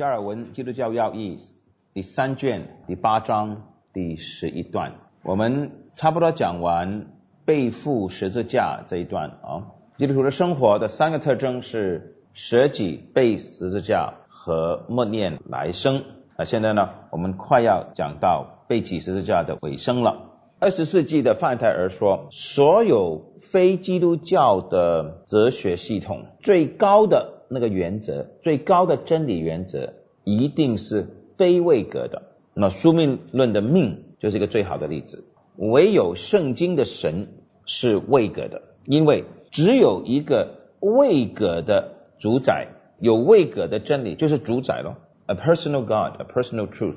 加尔文基督教要义第三卷第八章第十一段，我们差不多讲完背负十字架这一段啊。基督徒的生活的三个特征是舍己、背十字架和默念来生。那，现在呢，我们快要讲到背起十字架的尾声了。二十世纪的范泰尔说，所有非基督教的哲学系统最高的。那个原则最高的真理原则一定是非位格的。那宿命论的命就是一个最好的例子。唯有圣经的神是位格的，因为只有一个位格的主宰，有位格的真理就是主宰咯 A personal God, a personal truth。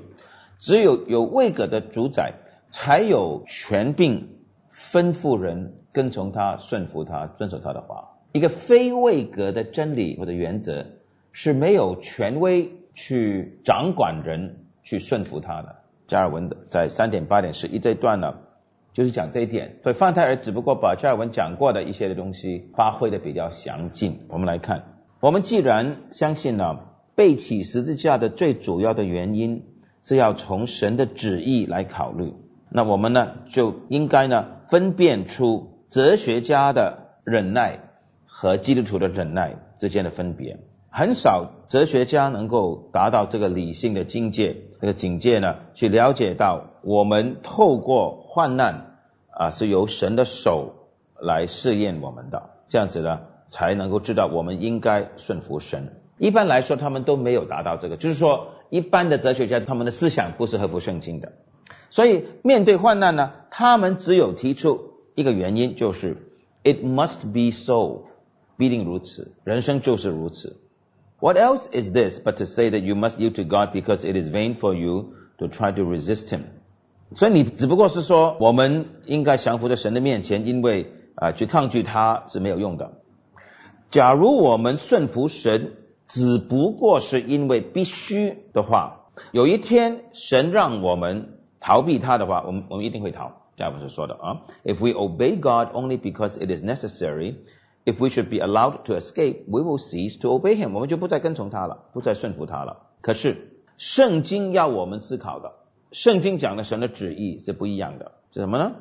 只有有位格的主宰，才有权柄吩咐人跟从他、顺服他、遵守他的话。一个非位格的真理或者原则是没有权威去掌管人去顺服他的。加尔文的在三点八点十一这段呢，就是讲这一点。所以范泰尔只不过把加尔文讲过的一些的东西发挥的比较详尽。我们来看，我们既然相信呢，背起十字架的最主要的原因是要从神的旨意来考虑，那我们呢就应该呢分辨出哲学家的忍耐。和基督徒的忍耐之间的分别，很少哲学家能够达到这个理性的境界。这个境界呢，去了解到我们透过患难啊，是由神的手来试验我们的，这样子呢，才能够知道我们应该顺服神。一般来说，他们都没有达到这个，就是说，一般的哲学家他们的思想不是合乎圣经的，所以面对患难呢，他们只有提出一个原因，就是 It must be so。必定如此，人生就是如此。What else is this but to say that you must yield to God because it is vain for you to try to resist Him？所以你只不过是说，我们应该降服在神的面前，因为啊，去抗拒他是没有用的。假如我们顺服神，只不过是因为必须的话，有一天神让我们逃避他的话，我们我们一定会逃。这不是说的啊？If we obey God only because it is necessary。 If we should be allowed to escape, we will cease to obey him. 我们就不再跟从他了，不再顺服他了。可是圣经要我们思考的，圣经讲的神的旨意是不一样的。是什么呢？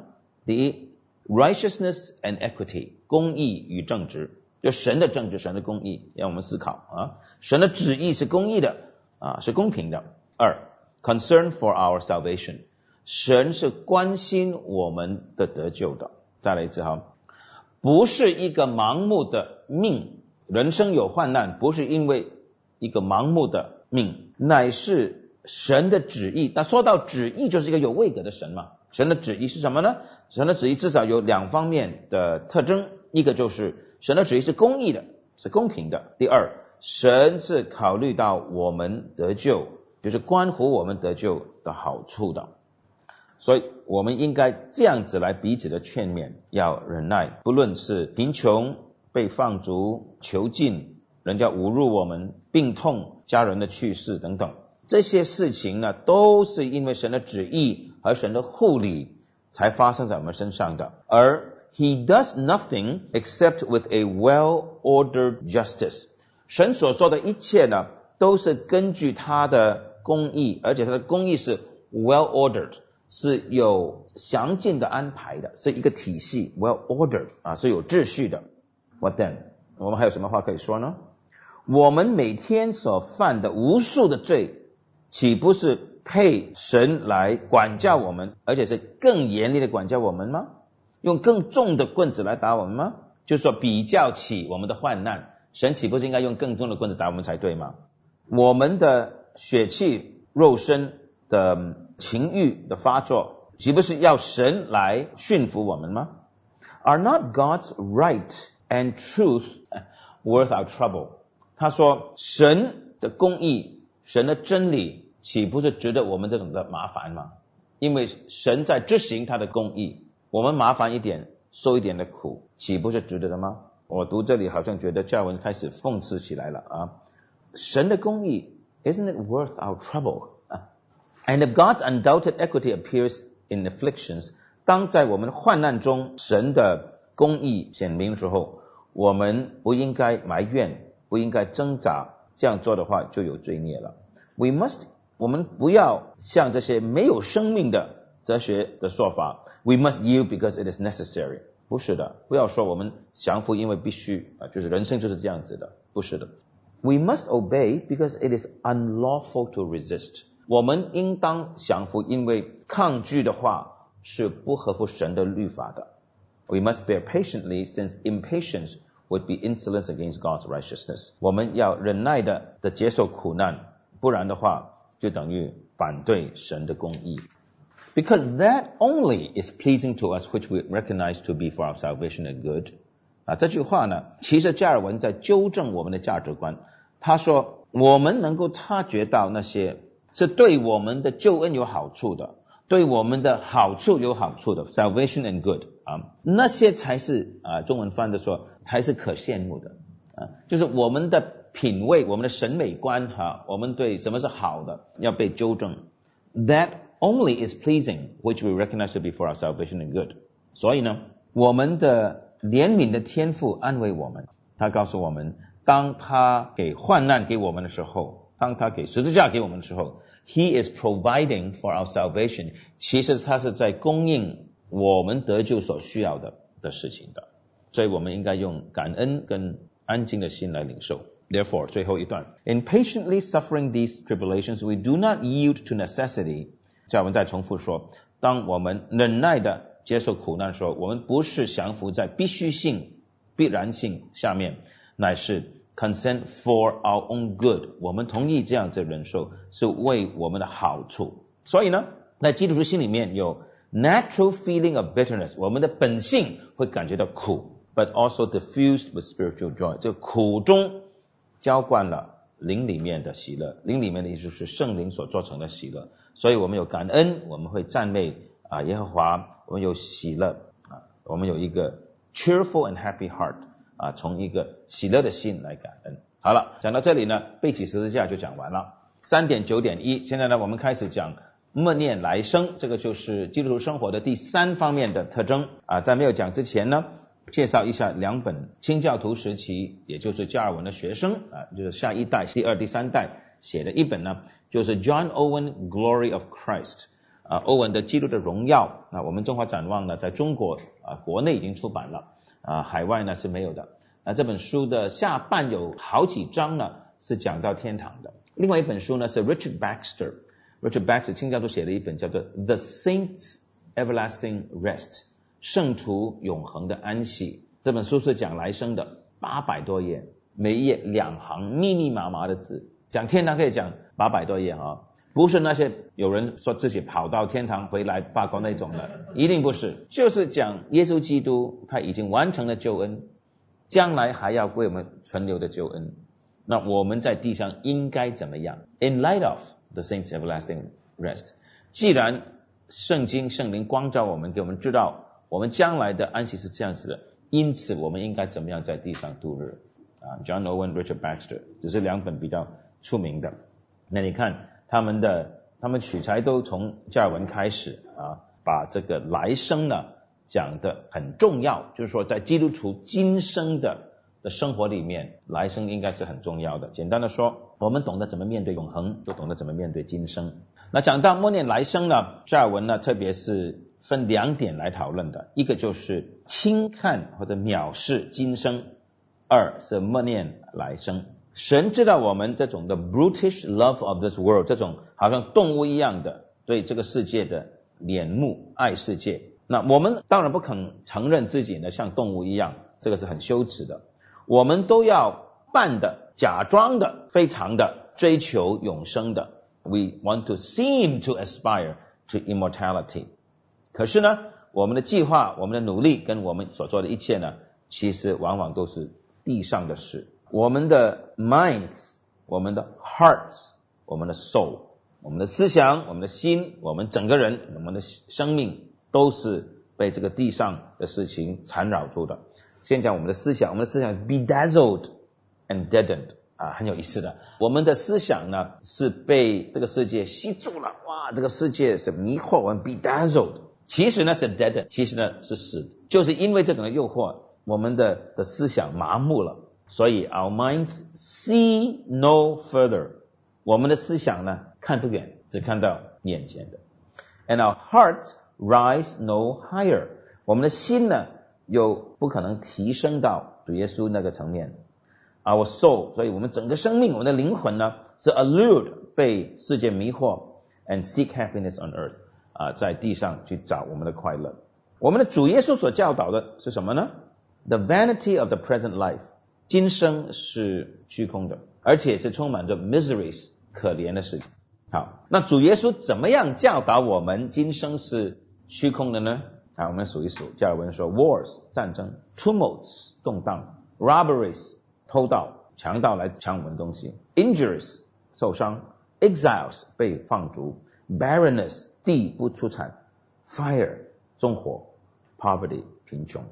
第一，righteousness and equity，公义与正直，就神的正直，神的公义，让我们思考啊。神的旨意是公义的啊，是公平的。二，concern for our salvation，神是关心我们的得救的。再来一次哈。不是一个盲目的命，人生有患难，不是因为一个盲目的命，乃是神的旨意。那说到旨意，就是一个有位格的神嘛。神的旨意是什么呢？神的旨意至少有两方面的特征，一个就是神的旨意是公义的，是公平的。第二，神是考虑到我们得救，就是关乎我们得救的好处的。所以，我们应该这样子来彼此的劝勉，要忍耐，不论是贫穷、被放逐、囚禁、人家侮辱我们、病痛、家人的去世等等，这些事情呢，都是因为神的旨意和神的护理才发生在我们身上的。而 He does nothing except with a well-ordered justice。神所说的一切呢，都是根据他的公义，而且他的公义是 well-ordered。是有详尽的安排的，是一个体系，well ordered 啊，是有秩序的。What then？我们还有什么话可以说呢？我们每天所犯的无数的罪，岂不是配神来管教我们，而且是更严厉的管教我们吗？用更重的棍子来打我们吗？就是说，比较起我们的患难，神岂不是应该用更重的棍子打我们才对吗？我们的血气、肉身的。情欲的发作，岂不是要神来驯服我们吗？Are not God's right and truth worth our trouble？他说，神的公义、神的真理，岂不是值得我们这种的麻烦吗？因为神在执行他的公义，我们麻烦一点，受一点的苦，岂不是值得的吗？我读这里好像觉得教文开始讽刺起来了啊！神的公义，Isn't it worth our trouble？And if God's undoubted equity appears in afflictions，当在我们患难中，神的公义显明的时候，我们不应该埋怨，不应该挣扎，这样做的话就有罪孽了。 We must 我们不要像这些没有生命的哲学的说法，We must yield because it is necessary。不是的，不要说我们降服，因为必须啊，就是人生就是这样子的，不是的。We must obey because it is unlawful to resist。 我们应当降服，因为抗拒的话是不合乎神的律法的。We must bear patiently, since impatience would be insolence against God's righteousness。我们要忍耐的的接受苦难，不然的话就等于反对神的公义。Because that only is pleasing to us, which we recognize to be for our salvation and good。啊，这句话呢，其实加尔文在纠正我们的价值观。他说，我们能够察觉到那些 是对我们的救恩有好处的，对我们的好处有好处的，salvation and good 啊，那些才是啊，中文翻的说才是可羡慕的啊，就是我们的品味，我们的审美观哈，我们对什么是好的要被纠正。That only is pleasing, which we recognize to be for our salvation and good。所以呢，我们的怜悯的天赋安慰我们，他告诉我们，当他给患难给我们的时候，当他给十字架给我们的时候，He is providing for our salvation。其实他是在供应我们得救所需要的的事情的，所以我们应该用感恩跟安静的心来领受。Therefore，最后一段，In patiently suffering these tribulations, we do not yield to necessity。在我们再重复说，当我们忍耐的接受苦难的时候，我们不是降服在必须性、必然性下面，乃是 consent for our own good。我们同意这样子忍受，是为我们的好处。所以呢，在基督徒心里面有 natural feeling of bitterness，我们的本性会感觉到苦，but also diffused with spiritual joy。这苦中浇灌了灵里面的喜乐，灵里面的意思是圣灵所做成的喜乐。所以我们有感恩，我们会赞美啊耶和华，我们有喜乐啊，我们有一个 cheerful and happy heart 啊，从一个喜乐的心来感恩。好了，讲到这里呢，背起十字架就讲完了。三点九点一，现在呢，我们开始讲默念来生，这个就是基督徒生活的第三方面的特征啊。在没有讲之前呢，介绍一下两本清教徒时期，也就是加尔文的学生啊，就是下一代、第二、第三代写的一本呢。就是 John Owen Glory of Christ 啊，欧文的基督的荣耀啊，我们中华展望呢，在中国啊国内已经出版了啊，海外呢是没有的。那这本书的下半有好几章呢，是讲到天堂的。另外一本书呢是 Richard Baxter，Richard Baxter 清教徒写的一本叫做 The Saints Everlasting Rest，圣徒永恒的安息。这本书是讲来生的，八百多页，每一页两行密密麻麻的字。讲天堂可以讲八百多页啊，不是那些有人说自己跑到天堂回来罢工那种的，一定不是，就是讲耶稣基督他已经完成了救恩，将来还要为我们存留的救恩。那我们在地上应该怎么样？In light of the saints' everlasting rest，既然圣经圣灵光照我们，给我们知道我们将来的安息是这样子的，因此我们应该怎么样在地上度日？啊，John Owen、Richard Baxter，只是两本比较。出名的，那你看他们的，他们取材都从加尔文开始啊，把这个来生呢讲的很重要，就是说在基督徒今生的的生活里面，来生应该是很重要的。简单的说，我们懂得怎么面对永恒，就懂得怎么面对今生。那讲到默念来生呢，加尔文呢，特别是分两点来讨论的，一个就是轻看或者藐视今生，二是默念来生。神知道我们这种的 brutish love of this world，这种好像动物一样的对这个世界的怜慕爱世界。那我们当然不肯承认自己呢像动物一样，这个是很羞耻的。我们都要扮的、假装的、非常的追求永生的。We want to seem to aspire to immortality。可是呢，我们的计划、我们的努力跟我们所做的一切呢，其实往往都是地上的事。我们的 minds，我们的 hearts，我们的 soul，我们的思想，我们的心，我们整个人，我们的生命，都是被这个地上的事情缠绕住的。先讲我们的思想，我们的思想 bedazzled and deadened 啊，很有意思的。我们的思想呢，是被这个世界吸住了，哇，这个世界是迷惑我们 bedazzled，其实呢是 deadened，其实呢是死，就是因为这种的诱惑，我们的的思想麻木了。所以，our minds see no further， 我们的思想呢看不远，只看到眼前的。And our hearts rise no higher，我们的心呢又不可能提升到主耶稣那个层面。Our soul，所以我们整个生命，我们的灵魂呢是 allured 被世界迷惑，and seek happiness on earth，啊，在地上去找我们的快乐。我们的主耶稣所教导的是什么呢？The vanity of the present life， 今生是虚空的，而且是充满着 miseries，可怜的事情。好，那主耶稣怎么样教导我们今生是虚空的呢？啊，我们数一数，加尔文说：wars 战争，tumults 动荡，robberies 偷盗、强盗来抢我们东西，injuries 受伤，exiles 被放逐，barrenness 地不出产，fire 纵火。Poverty 贫穷，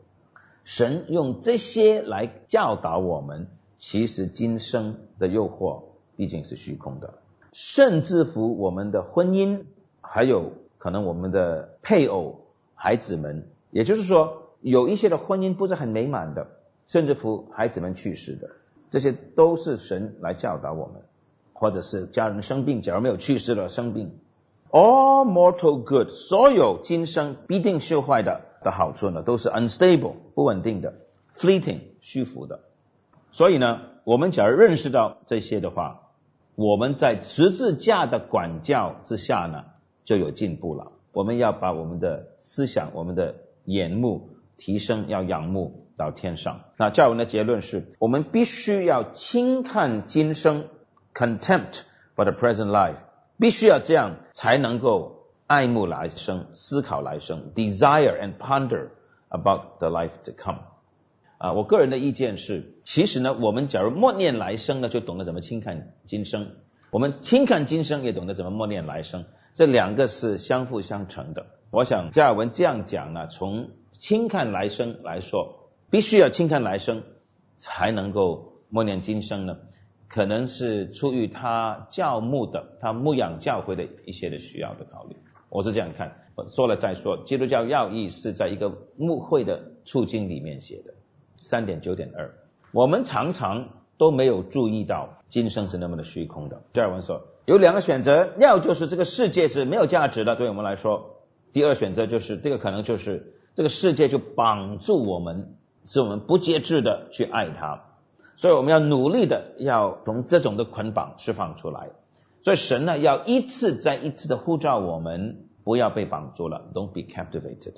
神用这些来教导我们，其实今生的诱惑毕竟是虚空的，甚至乎我们的婚姻，还有可能我们的配偶、孩子们，也就是说，有一些的婚姻不是很美满的，甚至乎孩子们去世的，这些都是神来教导我们，或者是家人生病，假如没有去世了生病，all mortal good，所有今生必定是坏的。的好处呢，都是 unstable 不稳定的，fleeting 虚浮的。所以呢，我们假如认识到这些的话，我们在十字架的管教之下呢，就有进步了。我们要把我们的思想、我们的眼目提升，要仰慕到天上。那教文的结论是我们必须要轻看今生，contempt for the present life，必须要这样才能够。爱慕来生，思考来生，desire and ponder about the life to come。啊，我个人的意见是，其实呢，我们假如默念来生呢，就懂得怎么轻看今生；我们轻看今生，也懂得怎么默念来生。这两个是相辅相成的。我想加尔文这样讲呢，从轻看来生来说，必须要轻看来生，才能够默念今生呢。可能是出于他教牧的，他牧养教会的一些的需要的考虑。我是这样看，说了再说。基督教要义是在一个牧会的处境里面写的，三点九点二。我们常常都没有注意到今生是那么的虚空的。第二文说有两个选择，要就是这个世界是没有价值的，对我们来说；第二选择就是这个可能就是这个世界就绑住我们，使我们不节制的去爱它。所以我们要努力的要从这种的捆绑释放出来。所以神呢，要一次再一次的呼召我们，不要被绑住了，Don't be captivated。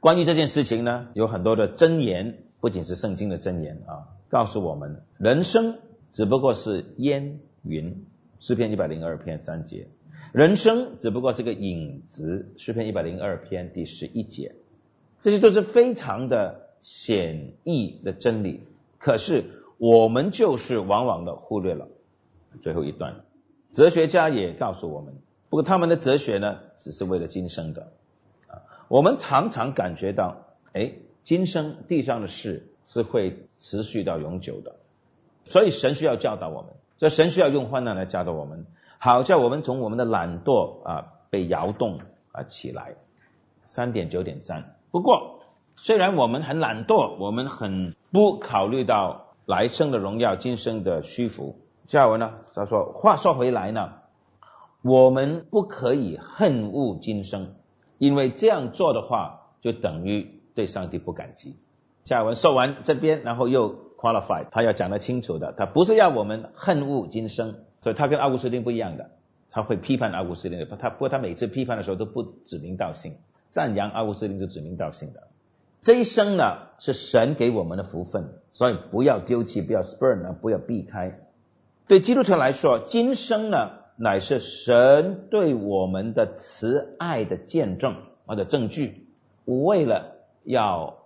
关于这件事情呢，有很多的箴言，不仅是圣经的箴言啊，告诉我们，人生只不过是烟云，诗篇一百零二篇三节，人生只不过是个影子，诗篇一百零二篇第十一节，这些都是非常的显易的真理，可是我们就是往往的忽略了最后一段。哲学家也告诉我们，不过他们的哲学呢，只是为了今生的啊。我们常常感觉到，哎，今生地上的事是会持续到永久的，所以神需要教导我们，所以神需要用患难来教导我们，好叫我们从我们的懒惰啊被摇动啊起来。三点九点三。不过，虽然我们很懒惰，我们很不考虑到来生的荣耀，今生的虚浮。下文呢？他说：“话说回来呢，我们不可以恨恶今生，因为这样做的话，就等于对上帝不感激。”下文说完这边，然后又 qualify，他要讲得清楚的，他不是要我们恨恶今生，所以他跟阿古斯丁不一样的，他会批判阿古斯丁的，他不过他每次批判的时候都不指名道姓，赞扬阿古斯丁就指名道姓的。这一生呢，是神给我们的福分，所以不要丢弃，不要 spurn 啊，不要避开。对基督徒来说，今生呢乃是神对我们的慈爱的见证或者证据，为了要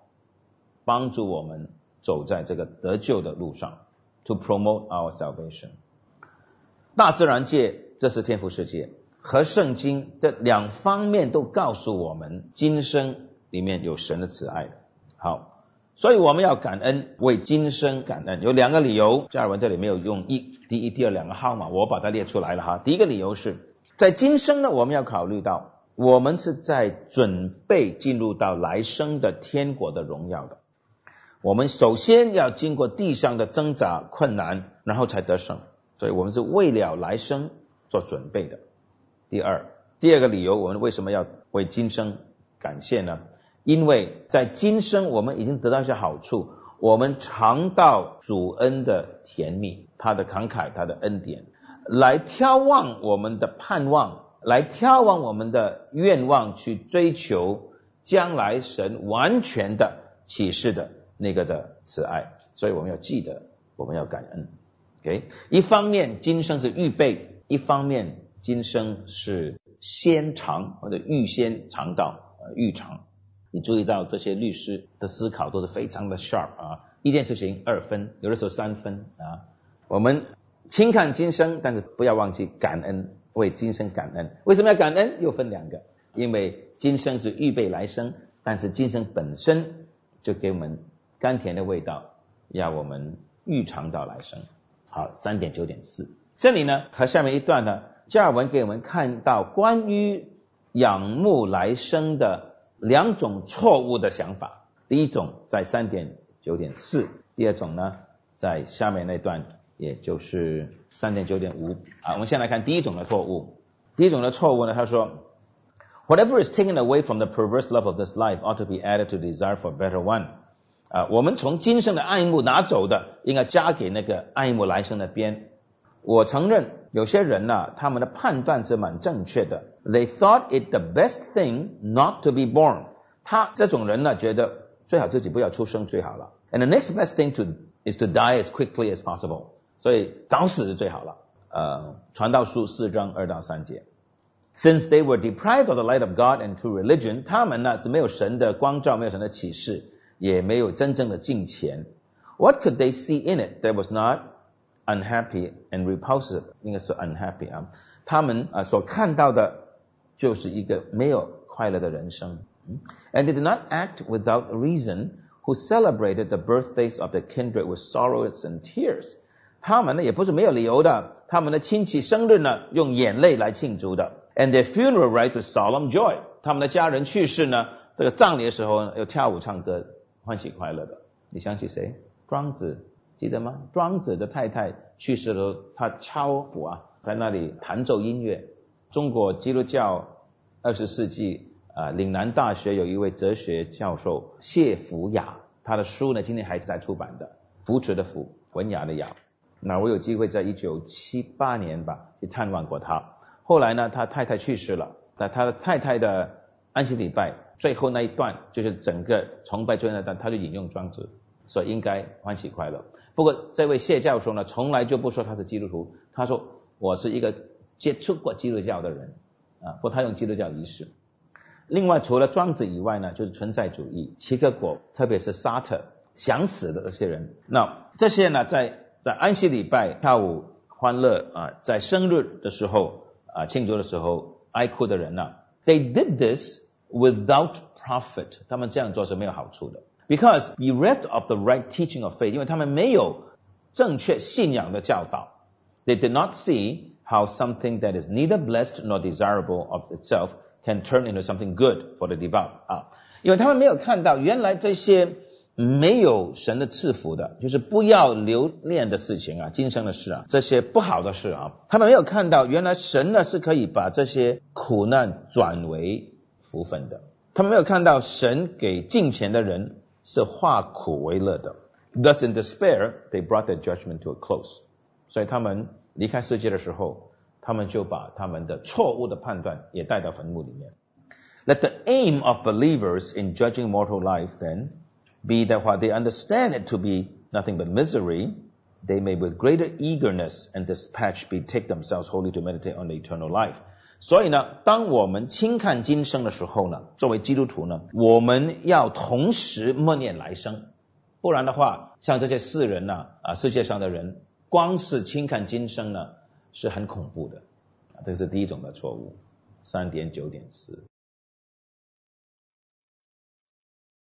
帮助我们走在这个得救的路上，to promote our salvation。大自然界这是天赋世界，和圣经这两方面都告诉我们，今生里面有神的慈爱。好。所以我们要感恩，为今生感恩。有两个理由，加尔文这里没有用一、第一、第二两个号码，我把它列出来了哈。第一个理由是在今生呢，我们要考虑到，我们是在准备进入到来生的天国的荣耀的。我们首先要经过地上的挣扎困难，然后才得胜。所以我们是为了来生做准备的。第二，第二个理由，我们为什么要为今生感谢呢？因为在今生我们已经得到一些好处，我们尝到主恩的甜蜜，他的慷慨，他的恩典，来眺望我们的盼望，来眺望我们的愿望，去追求将来神完全的启示的那个的慈爱。所以我们要记得，我们要感恩。OK，一方面今生是预备，一方面今生是先尝或者预先尝到呃预尝。你注意到这些律师的思考都是非常的 sharp 啊，一件事情二分，有的时候三分啊。我们轻看今生，但是不要忘记感恩，为今生感恩。为什么要感恩？又分两个，因为今生是预备来生，但是今生本身就给我们甘甜的味道。要我们预尝到来生，好，三点九点四，这里呢和下面一段呢，加尔文给我们看到关于仰慕来生的两种错误的想法。第一种在三点九点四，第二种呢在下面那段，也就是三点九点五。啊，我们先来看第一种的错误。第一种的错误呢，他说，Whatever is taken away from the perverse love of this life ought to be added to desire for better one。啊，我们从今生的爱慕拿走的，应该加给那个爱慕来生的边。我承认有些人呢，他们的判断是蛮正确的。They thought it the best thing not to be born。他这种人呢，觉得最好自己不要出生最好了。And the next best thing to is to die as quickly as possible。所以早死是最好了。呃，传道书四章二到三节。Since they were deprived of the light of God and true religion，他们呢是没有神的光照，没有神的启示。也没有真正的敬虔。What could they see in it that was not unhappy and repulsive？应该是 unhappy 啊。他们啊所看到的 就是一个没有快乐的人生。And did not act without reason, who celebrated the birthdays of the kindred with sorrows and tears。他们呢也不是没有理由的，他们的亲戚生日呢用眼泪来庆祝的。And their funeral rites with solemn joy。他们的家人去世呢，这个葬礼的时候呢，要跳舞唱歌。欢喜快乐的，你想起谁？庄子记得吗？庄子的太太去世了，他敲鼓啊，在那里弹奏音乐。中国基督教二十世纪啊，岭南大学有一位哲学教授谢福雅，他的书呢今天还是在出版的，扶持的扶，文雅的雅。那我有机会在一九七八年吧去探望过他。后来呢，他太太去世了，在他的太太的安息礼拜。最后那一段就是整个崇拜最后那段，他就引用庄子，说应该欢喜快乐。不过这位谢教授呢，从来就不说他是基督徒，他说我是一个接触过基督教的人啊，不太用基督教仪式。另外除了庄子以外呢，就是存在主义，齐克果，特别是沙特想死的那些人。那这些呢，在在安息礼拜跳舞欢乐啊，在生日的时候啊庆祝的时候哀哭的人呢，They did this. without profit，他们这样做是没有好处的。Because bereft of the right teaching of faith，因为他们没有正确信仰的教导。They did not see how something that is neither blessed nor desirable of itself can turn into something good for the devout 啊，因为他们没有看到原来这些没有神的赐福的，就是不要留恋的事情啊，今生的事啊，这些不好的事啊，他们没有看到原来神呢是可以把这些苦难转为福分的，他们没有看到神给敬虔的人是化苦为乐的。Thus in despair, they brought their judgment to a close。所以他们 离开世界的时候，他们就把他们的错误的判断也带到坟墓里面。Let the aim of believers in judging mortal life then be that while they understand it to be nothing but misery, they may with greater eagerness and dispatch betake themselves wholly to meditate on the eternal life. 所以呢，当我们轻看今生的时候呢，作为基督徒呢，我们要同时默念来生，不然的话，像这些世人呢，啊，世界上的人，光是轻看今生呢，是很恐怖的，这是第一种的错误，三点九点四。